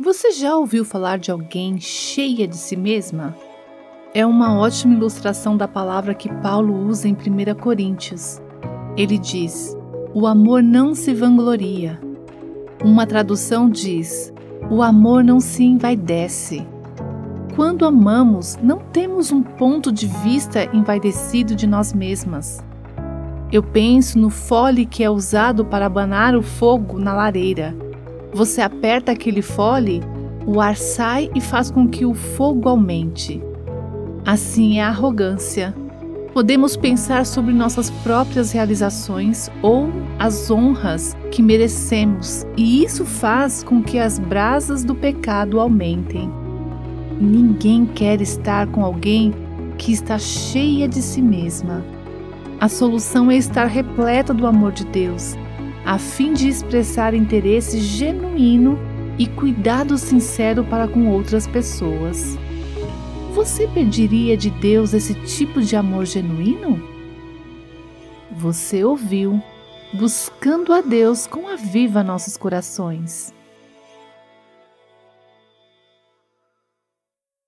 Você já ouviu falar de alguém cheia de si mesma? É uma ótima ilustração da palavra que Paulo usa em 1 Coríntios. Ele diz: O amor não se vangloria. Uma tradução diz: O amor não se envaidece. Quando amamos, não temos um ponto de vista envaidecido de nós mesmas. Eu penso no fole que é usado para abanar o fogo na lareira você aperta aquele fole, o ar sai e faz com que o fogo aumente. Assim é a arrogância. Podemos pensar sobre nossas próprias realizações ou as honras que merecemos, e isso faz com que as brasas do pecado aumentem. Ninguém quer estar com alguém que está cheia de si mesma. A solução é estar repleta do amor de Deus a fim de expressar interesse genuíno e cuidado sincero para com outras pessoas. Você pediria de Deus esse tipo de amor genuíno? Você ouviu Buscando a Deus com a Viva Nossos Corações.